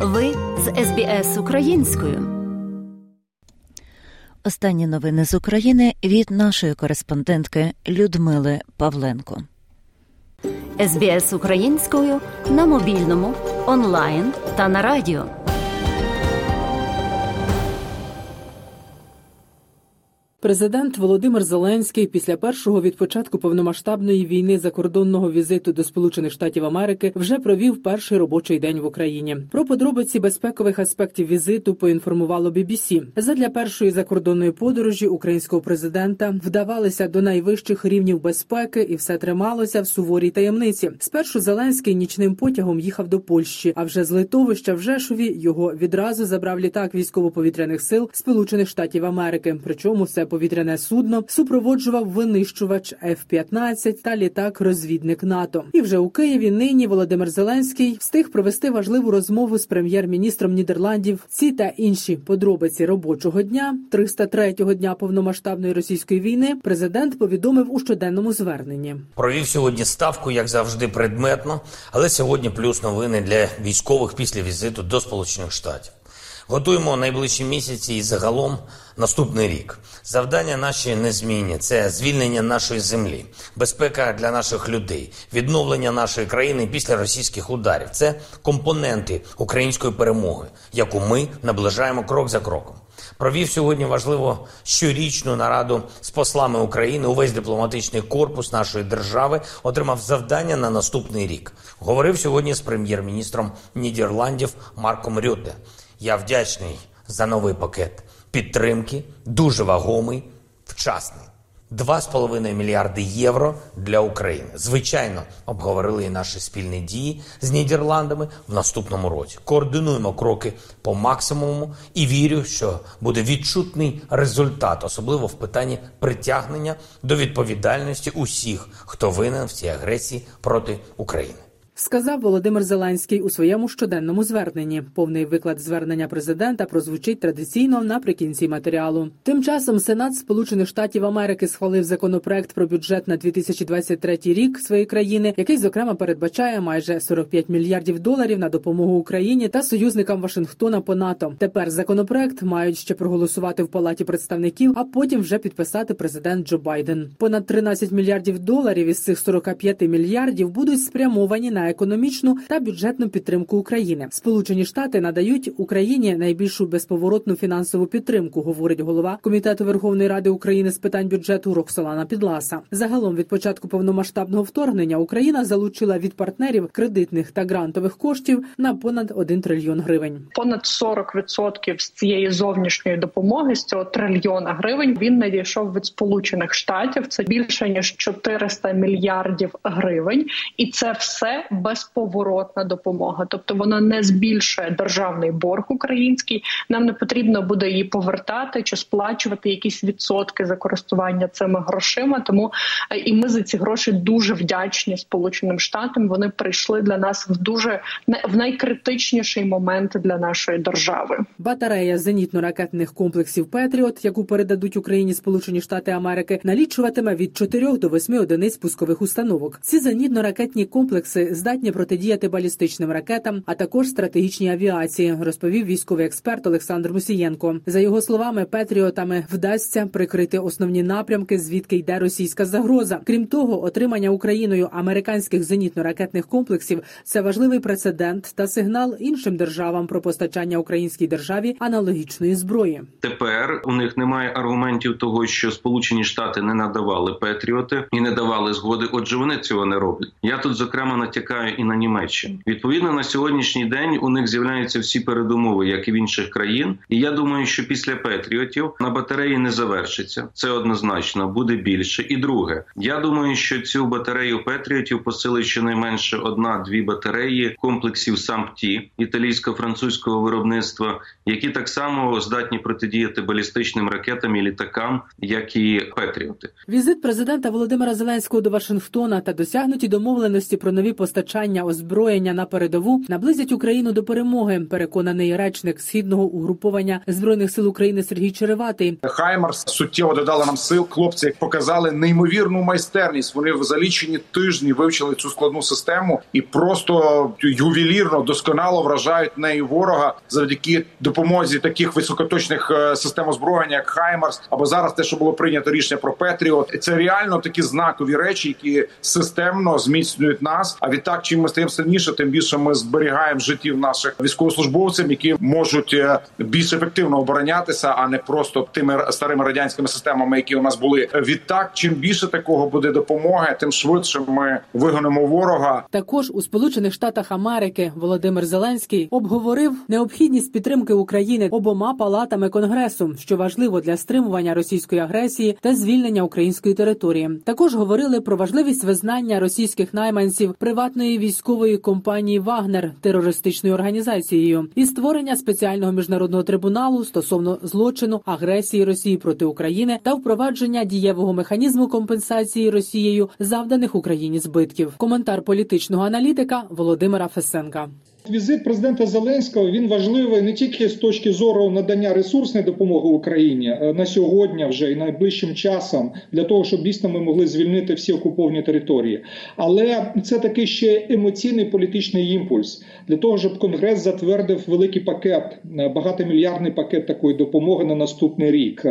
Ви з СБС українською. Останні новини з України від нашої кореспондентки Людмили Павленко. СБС українською на мобільному, онлайн та на радіо. Президент Володимир Зеленський після першого від початку повномасштабної війни закордонного візиту до Сполучених Штатів Америки вже провів перший робочий день в Україні. Про подробиці безпекових аспектів візиту поінформувало BBC. Задля першої закордонної подорожі українського президента вдавалися до найвищих рівнів безпеки, і все трималося в суворій таємниці. Спершу Зеленський нічним потягом їхав до Польщі, а вже з литовища в Жешові його відразу забрав літак військово-повітряних сил Сполучених Штатів Америки. Причому це повітряне судно супроводжував винищувач F-15 та літак-розвідник НАТО. І вже у Києві нині Володимир Зеленський встиг провести важливу розмову з прем'єр-міністром Нідерландів. Ці та інші подробиці робочого дня 303-го дня повномасштабної російської війни. Президент повідомив у щоденному зверненні. Провів сьогодні ставку, як завжди, предметно, але сьогодні плюс новини для військових після візиту до Сполучених Штатів. Готуємо найближчі місяці і загалом наступний рік. Завдання наші незмінні це звільнення нашої землі, безпека для наших людей, відновлення нашої країни після російських ударів. Це компоненти української перемоги, яку ми наближаємо крок за кроком. Провів сьогодні важливо щорічну нараду з послами України. Увесь дипломатичний корпус нашої держави отримав завдання на наступний рік. Говорив сьогодні з прем'єр-міністром Нідерландів Марком Рюте. Я вдячний за новий пакет підтримки, дуже вагомий, вчасний. 2,5 мільярди євро для України. Звичайно, обговорили і наші спільні дії з Нідерландами в наступному році. Координуємо кроки по максимуму і вірю, що буде відчутний результат, особливо в питанні притягнення до відповідальності усіх, хто винен в цій агресії проти України. Сказав Володимир Зеленський у своєму щоденному зверненні. Повний виклад звернення президента прозвучить традиційно наприкінці матеріалу. Тим часом Сенат Сполучених Штатів Америки схвалив законопроект про бюджет на 2023 рік своєї країни, який зокрема передбачає майже 45 мільярдів доларів на допомогу Україні та союзникам Вашингтона по НАТО. Тепер законопроект мають ще проголосувати в палаті представників, а потім вже підписати президент Джо Байден. Понад 13 мільярдів доларів із цих 45 мільярдів будуть спрямовані на економічну та бюджетну підтримку України. Сполучені Штати надають Україні найбільшу безповоротну фінансову підтримку, говорить голова комітету Верховної Ради України з питань бюджету Роксолана Підласа. Загалом від початку повномасштабного вторгнення Україна залучила від партнерів кредитних та грантових коштів на понад 1 трильйон гривень. Понад 40% з цієї зовнішньої допомоги з цього трильйона гривень він надійшов від сполучених штатів. Це більше ніж 400 мільярдів гривень, і це все безповоротна допомога, тобто вона не збільшує державний борг український. Нам не потрібно буде її повертати чи сплачувати якісь відсотки за користування цими грошима. Тому е, і ми за ці гроші дуже вдячні Сполученим Штатам. Вони прийшли для нас в дуже в найкритичніший момент для нашої держави. Батарея зенітно-ракетних комплексів Петріот, яку передадуть Україні Сполучені Штати Америки, налічуватиме від 4 до 8 одиниць пускових установок. Ці зенітно-ракетні комплекси здатні протидіяти балістичним ракетам, а також стратегічній авіації, розповів військовий експерт Олександр Мусієнко. За його словами, Петріотами вдасться прикрити основні напрямки, звідки йде російська загроза. Крім того, отримання Україною американських зенітно-ракетних комплексів це важливий прецедент та сигнал іншим державам про постачання українській державі аналогічної зброї. Тепер у них немає аргументів того, що Сполучені Штати не надавали Петріоти і не давали згоди. Отже, вони цього не роблять. Я тут зокрема натякаю і на Німеччину. Відповідно на сьогоднішній день у них з'являються всі передумови, як і в інших країн. І я думаю, що після Петріотів на батареї не завершиться. Це однозначно буде більше. І друге, я думаю, що цю батарею Петріотів посилить щонайменше одна-дві батареї комплексів САМПТІ італійсько-французького виробництва, які так само здатні протидіяти балістичним ракетам і літакам, як і Петріоти. Візит президента Володимира Зеленського до Вашингтона та досягнуті домовленості про нові постачання постачання озброєння на передову наблизять Україну до перемоги. Переконаний речник східного угруповання збройних сил України Сергій Череватий. Хаймарс суттєво додали нам сил. Хлопці показали неймовірну майстерність. Вони в залічені тижні вивчили цю складну систему і просто ювелірно досконало вражають нею ворога завдяки допомозі таких високоточних е, систем озброєння, як Хаймарс, або зараз те, що було прийнято рішення про Петріот. Це реально такі знакові речі, які системно зміцнюють нас. А відтак, чим ми стаємо сильніше, тим більше ми зберігаємо життів наших військовослужбовців, які можуть е, більш ефективно оборонятися, а не просто тими старими радянськими системами, які у нас були. Відтак, чим більше такого буде допомоги, тим швидше ми вигонимо ворога. Також у Сполучених Штатах Америки Володимир Зеленський обговорив необхідність підтримки України обома палатами конгресу, що важливо для стримування російської агресії та звільнення української території. Також говорили про важливість визнання російських найманців приватної військової компанії Вагнер терористичною організацією і створення спеціального міжнародного трибуналу стосовно злочину агресії Росії проти України та впровадження дієвого механізму компенсації Росією завданих Україні збитків. Коментар політичного аналітика Володимира Фесенка. Візит президента Зеленського він важливий не тільки з точки зору надання ресурсної допомоги Україні е, на сьогодні, вже і найближчим часом, для того, щоб дійсно ми могли звільнити всі окуповані території, але це такий ще емоційний політичний імпульс для того, щоб Конгрес затвердив великий пакет, е, багатомільярдний пакет такої допомоги на наступний рік.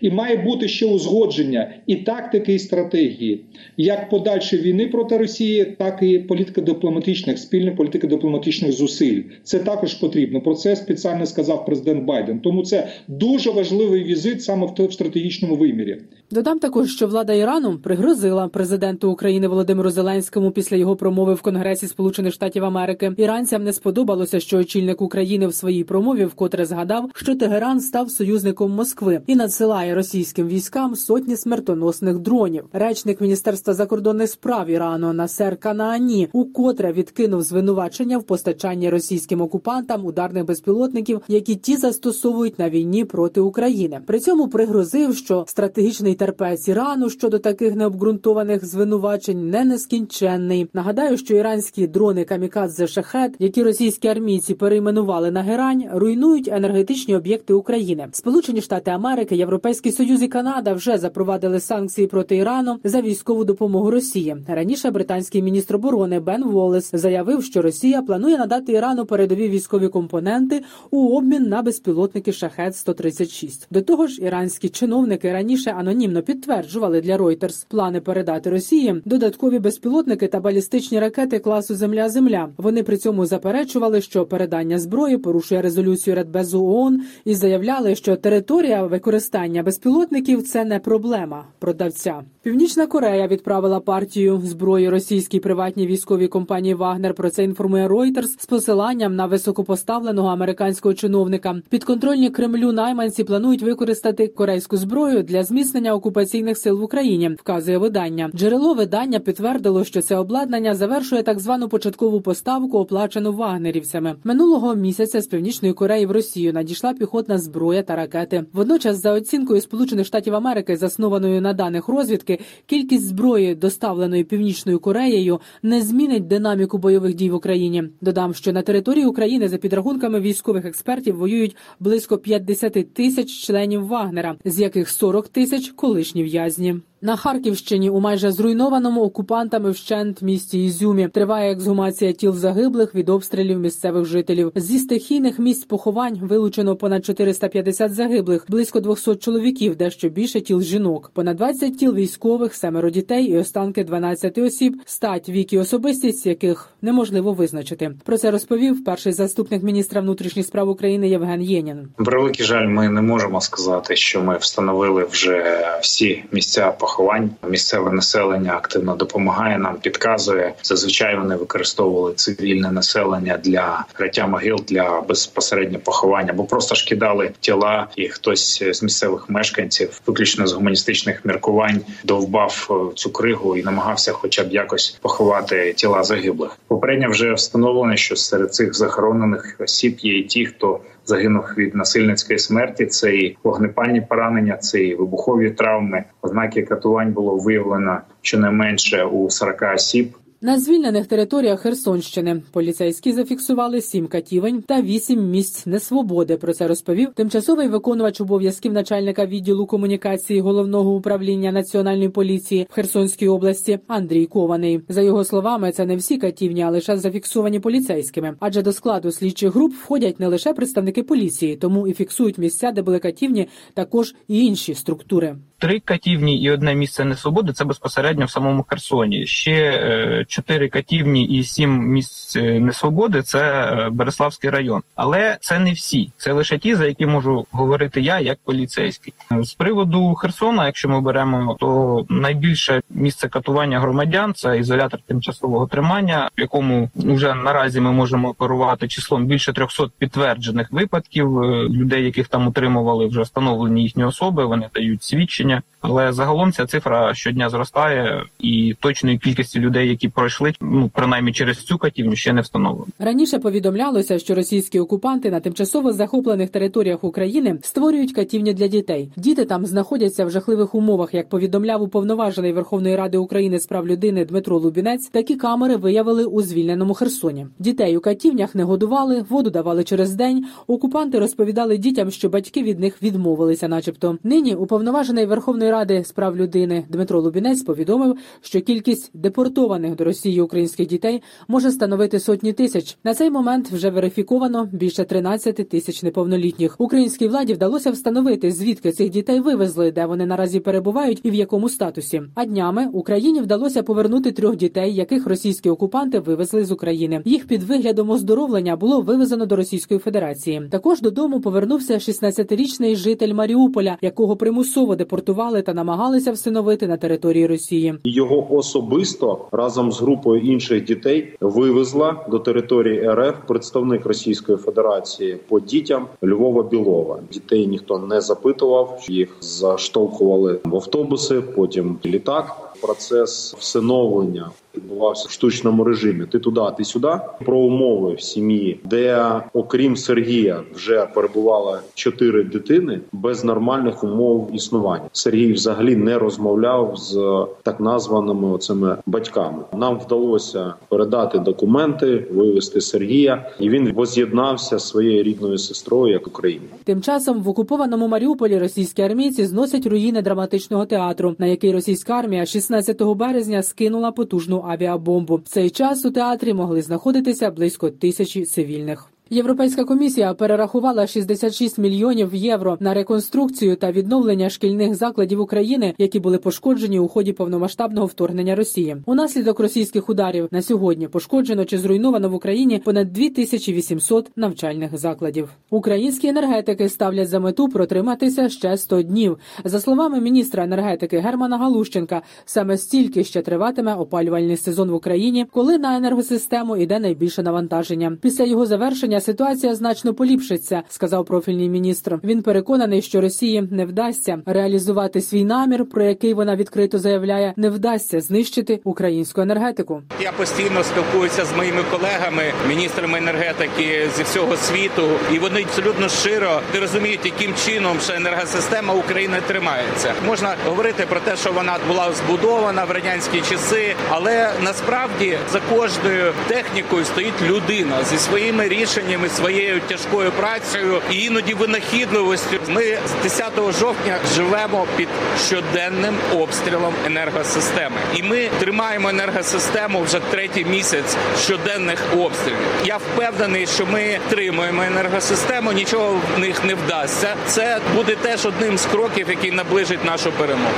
І має бути ще узгодження і тактики, і стратегії, як подальшої війни проти Росії, так і політика дипломатичних, спільна політика дипломатичних зусиль. Це також потрібно. Про це спеціально сказав президент Байден. Тому це дуже важливий візит саме в стратегічному вимірі. Додам також, що влада Ірану пригрозила президенту України Володимиру Зеленському після його промови в Конгресі Сполучених Штатів Америки. Іранцям не сподобалося, що очільник України в своїй промові вкотре згадав, що Тегеран став союзником Москви і надсилає російським військам сотні смертоносних дронів. Речник міністерства закордонних справ Ірану Насер Канаані укотре відкинув звинувачення в постачанні російським окупантам ударних безпілотників, які ті застосовують на війні проти України. При цьому пригрозив, що стратегічний терпець Ірану щодо таких необґрунтованих звинувачень не нескінченний. Нагадаю, що іранські дрони камікадзе шахет, які російські армійці перейменували на герань, руйнують енергетичні об'єкти України. Сполучені Штати Америки, Європейський Союз і Канада вже запровадили санкції проти Ірану за військову допомогу Росії. Раніше британський міністр оборони Бен Волес заявив, що Росія планує надати Ірану передові військові компоненти у обмін на безпілотники шахет 136 До того ж, іранські чиновники раніше анонімно підтверджували для Reuters плани передати Росії додаткові безпілотники та балістичні ракети класу Земля-Земля. Вони при цьому заперечували, що передання зброї порушує резолюцію Радбезу ООН і заявляли, що територія використання безпілотників це не проблема продавця. Північна Корея відправила партію зброї російській приватній військовій компанії Вагнер. Про це інформує Reuters з посиланням на високопоставленого американського чиновника. Підконтрольні Кремлю найманці планують використати корейську зброю для зміцнення окупаційних сил в Україні. Вказує видання. Джерело видання підтвердило, що це обладнання завершує так звану початкову поставку, оплачену вагнерівцями. Минулого місяця з північної Кореї в Росію надійшла піхотна зброя та ракети. Водночас, за оцінкою Сполучених Штатів Америки, заснованою на даних розвідки, кількість зброї, доставленої північною Кореєю, не змінить динаміку бойових дій в Україні. Додам, що на території України за підрахунками військових експертів воюють близько 50 тисяч членів Вагнера, з яких 40 тисяч колишні в'язні. На Харківщині у майже зруйнованому окупантами вщент місті Ізюмі триває ексгумація тіл загиблих від обстрілів місцевих жителів. Зі стихійних місць поховань вилучено понад 450 загиблих, близько 200 чоловіків, дещо більше тіл жінок, понад 20 тіл військових, семеро дітей і останки 12 осіб, стать вік і особистість яких неможливо визначити. Про це розповів перший заступник міністра внутрішніх справ України Євген Єнін. Превеликий жаль, ми не можемо сказати, що ми встановили вже всі місця поховань. Місцеве населення активно допомагає нам, підказує. Зазвичай вони використовували цивільне населення для криття могил для безпосередньо поховання, бо просто ж кидали тіла, і хтось з місцевих мешканців, виключно з гуманістичних міркувань, довбав е, цю кригу і намагався, хоча б якось поховати тіла загиблих. Попередньо вже встановлено, що серед цих захоронених осіб є і ті, хто загинув від насильницької смерті. Це і вогнепальні поранення, це і вибухові травми. Ознаки катувань було виявлено щонайменше у 40 осіб. На звільнених територіях Херсонщини поліцейські зафіксували сім катівень та вісім місць несвободи. Про це розповів тимчасовий виконувач обов'язків начальника відділу комунікації головного управління національної поліції в Херсонській області Андрій Кований. За його словами, це не всі катівні, а лише зафіксовані поліцейськими. Адже до складу слідчих груп входять не лише представники поліції, тому і фіксують місця, де були катівні, також і інші структури. Три катівні і одне місце несвободи це безпосередньо в самому Херсоні. Ще е, чотири катівні і сім місць е, несвободи це е, Береславський район. Але це не всі. Це лише ті, за які можу говорити я як поліцейський. З приводу Херсона, якщо ми беремо, то найбільше місце катування громадян це ізолятор тимчасового тримання, в якому вже наразі ми можемо оперувати числом більше 300 підтверджених випадків людей, яких там утримували, вже встановлені їхні особи. Вони дають свідчення свідчення, але загалом ця цифра щодня зростає, і точної кількості людей, які пройшли, ну принаймні через цю катівню, ще не встановлено. Раніше повідомлялося, що російські окупанти на тимчасово захоплених територіях України створюють катівні для дітей. Діти там знаходяться в жахливих умовах. Як повідомляв уповноважений Верховної Ради України з прав людини Дмитро Лубінець, такі камери виявили у звільненому Херсоні. Дітей у катівнях не годували, воду давали через день. Окупанти розповідали дітям, що батьки від них відмовилися, начебто. Нині уповноважений Верховної Ради з прав людини Дмитро Лубінець повідомив, що кількість депортованих до Росії українських дітей може становити сотні тисяч. На цей момент вже верифіковано більше 13 тисяч неповнолітніх. Українській владі вдалося встановити, звідки цих дітей вивезли, де вони наразі перебувають і в якому статусі. А днями Україні вдалося повернути трьох дітей, яких російські окупанти вивезли з України. Їх під виглядом оздоровлення було вивезено до Російської Федерації. Також додому повернувся 16-річний житель Маріуполя, якого примусово депортували депортували та намагалися всиновити на території Росії. Його особисто разом з групою інших дітей вивезла до території РФ представник Російської Федерації по дітям Львова Білова. Дітей ніхто не запитував, їх заштовхували в автобуси, потім літак. Процес всиновлення відбувався в штучному режимі. Ти туди, ти сюди. Про умови в сім'ї, де окрім Сергія вже перебувало чотири дитини без нормальних умов існування. Сергій взагалі не розмовляв з так названими оцими батьками. Нам вдалося передати документи, вивести Сергія, і він воз'єднався своєю рідною сестрою як Україні. Тим часом в окупованому Маріуполі російські армійці зносять руїни драматичного театру, на який російська армія 16 березня скинула потужну авіабомбу. В цей час у театрі могли знаходитися близько тисячі цивільних. Європейська комісія перерахувала 66 мільйонів євро на реконструкцію та відновлення шкільних закладів України, які були пошкоджені у ході повномасштабного вторгнення Росії. Унаслідок російських ударів на сьогодні пошкоджено чи зруйновано в Україні понад 2800 навчальних закладів. Українські енергетики ставлять за мету протриматися ще 100 днів. За словами міністра енергетики Германа Галущенка, саме стільки ще триватиме опалювальний сезон в Україні, коли на енергосистему йде найбільше навантаження. Після його завершення ситуація значно поліпшиться, сказав профільний міністр. Він переконаний, що Росії не вдасться реалізувати свій намір, про який вона відкрито заявляє, не вдасться знищити українську енергетику. Я постійно спілкуюся з моїми колегами, міністрами енергетики зі всього світу, і вони абсолютно щиро не розуміють, яким чином ще енергосистема України тримається. Можна говорити про те, що вона була збудована в радянські часи, але насправді за кожною технікою стоїть людина зі своїми рішеннями зверненнями, своєю тяжкою працею і іноді винахідливостю. Ми з 10 жовтня живемо під щоденним обстрілом енергосистеми, і ми тримаємо енергосистему вже третій місяць щоденних обстрілів. Я впевнений, що ми тримуємо енергосистему, нічого в них не вдасться. Це буде теж одним з кроків, який наближить нашу перемогу.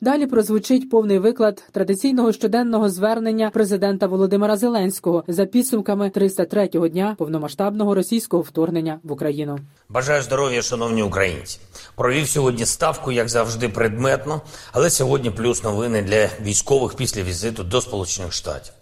Далі прозвучить повний виклад традиційного щоденного звернення президента Володимира Зеленського за підсумками 303-го дня повномасштабного повномасштабного російського вторгнення в Україну. Бажаю здоров'я, шановні українці. Провів сьогодні ставку, як завжди, предметно, але сьогодні плюс новини для військових після візиту до Сполучених Штатів.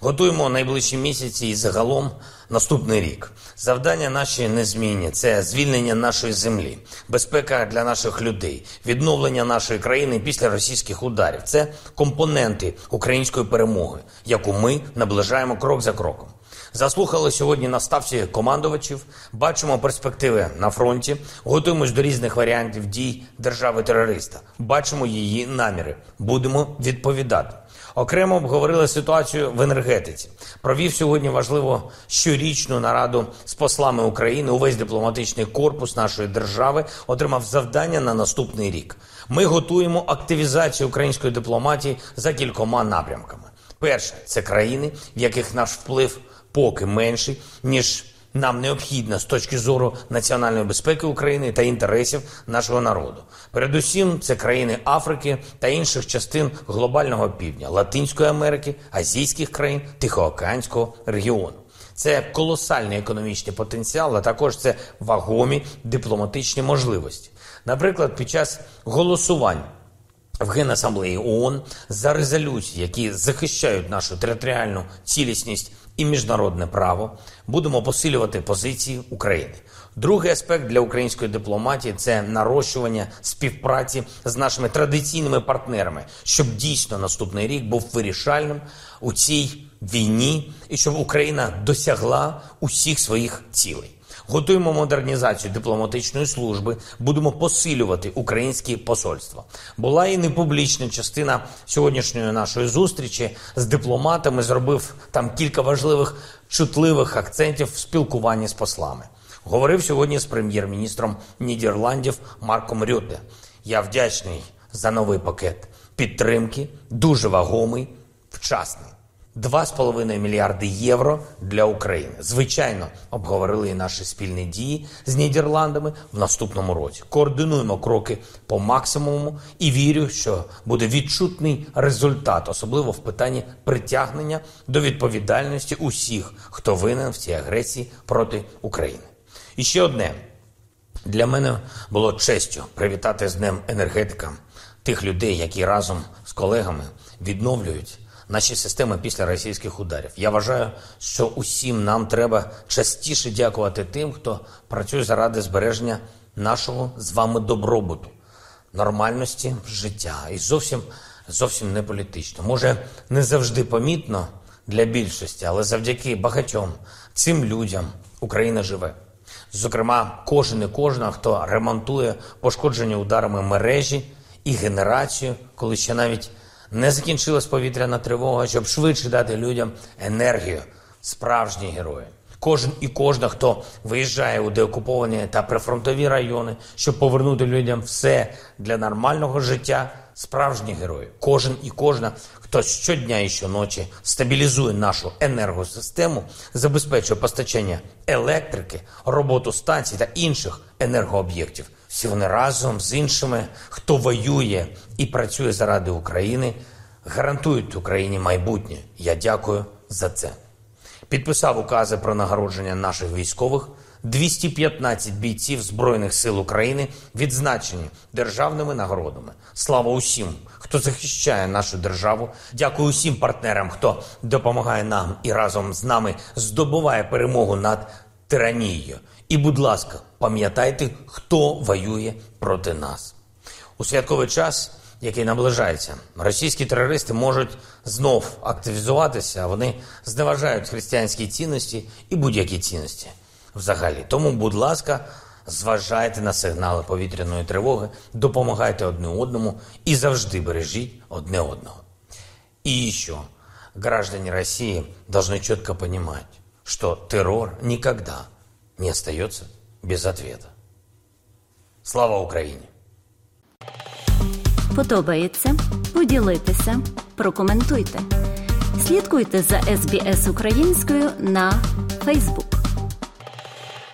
Готуємо найближчі місяці і загалом наступний рік. Завдання наші незмінні це звільнення нашої землі, безпека для наших людей, відновлення нашої країни після російських ударів. Це компоненти української перемоги, яку ми наближаємо крок за кроком. Заслухали сьогодні на ставці командувачів, бачимо перспективи на фронті, готуємось до різних варіантів дій держави-терориста. Бачимо її наміри. Будемо відповідати. Окремо обговорили ситуацію в енергетиці. Провів сьогодні важливо щорічну нараду з послами України. Увесь дипломатичний корпус нашої держави отримав завдання на наступний рік. Ми готуємо активізацію української дипломатії за кількома напрямками. Перше це країни, в яких наш вплив поки менший ніж нам необхідна з точки зору національної безпеки України та інтересів нашого народу. Передусім, це країни Африки та інших частин глобального півдня, Латинської Америки, азійських країн, Тихоокеанського регіону. Це колосальний економічний потенціал, а також це вагомі дипломатичні можливості. Наприклад, під час голосувань в Генасамблеї ООН за резолюції, які захищають нашу територіальну цілісність і міжнародне право, будемо посилювати позиції України. Другий аспект для української дипломатії це нарощування співпраці з нашими традиційними партнерами, щоб дійсно наступний рік був вирішальним у цій війні і щоб Україна досягла усіх своїх цілей. Готуємо модернізацію дипломатичної служби, будемо посилювати українські посольства. Була і непублічна частина сьогоднішньої нашої зустрічі з дипломатами. Зробив там кілька важливих чутливих акцентів в спілкуванні з послами. Говорив сьогодні з прем'єр-міністром Нідерландів Марком Рютте. Я вдячний за новий пакет підтримки, дуже вагомий, вчасний. 2,5 мільярди євро для України. Звичайно, обговорили і наші спільні дії з Нідерландами в наступному році. Координуємо кроки по максимуму і вірю, що буде відчутний результат, особливо в питанні притягнення до відповідальності усіх, хто винен в цій агресії проти України. І ще одне для мене було честю привітати з Днем енергетика тих людей, які разом з колегами відновлюють наші системи після російських ударів. Я вважаю, що усім нам треба частіше дякувати тим, хто працює заради збереження нашого з вами добробуту, нормальності життя і зовсім зовсім не політично. Може, не завжди помітно для більшості, але завдяки багатьом цим людям Україна живе. Зокрема, кожен і кожна, хто ремонтує пошкоджені ударами мережі і генерацію, коли ще навіть не закінчилась повітряна тривога, щоб швидше дати людям енергію. Справжні герої. Кожен і кожна, хто виїжджає у деокуповані та прифронтові райони, щоб повернути людям все для нормального життя. Справжні герої. Кожен і кожна, хто щодня і щоночі стабілізує нашу енергосистему, забезпечує постачання електрики, роботу станцій та інших енергооб'єктів. Всі вони разом з іншими, хто воює і працює заради України, гарантують Україні майбутнє. Я дякую за це. Підписав укази про нагородження наших військових. 215 бійців Збройних сил України відзначені державними нагородами. Слава усім, хто захищає нашу державу. Дякую усім партнерам, хто допомагає нам і разом з нами здобуває перемогу над тиранією. І, будь ласка, пам'ятайте, хто воює проти нас у святковий час. Який наближається, російські терористи можуть знов активізуватися. Вони зневажають християнські цінності і будь-які цінності взагалі. Тому, будь ласка, зважайте на сигнали повітряної тривоги, допомагайте одне одному і завжди бережіть одне одного. И еще граждане России должны четко понимать, что террор никогда не остается без ответа. Слава Україні! Подобається? Поділитися, прокоментуйте. Слідкуйте за СБС українською на Фейсбук.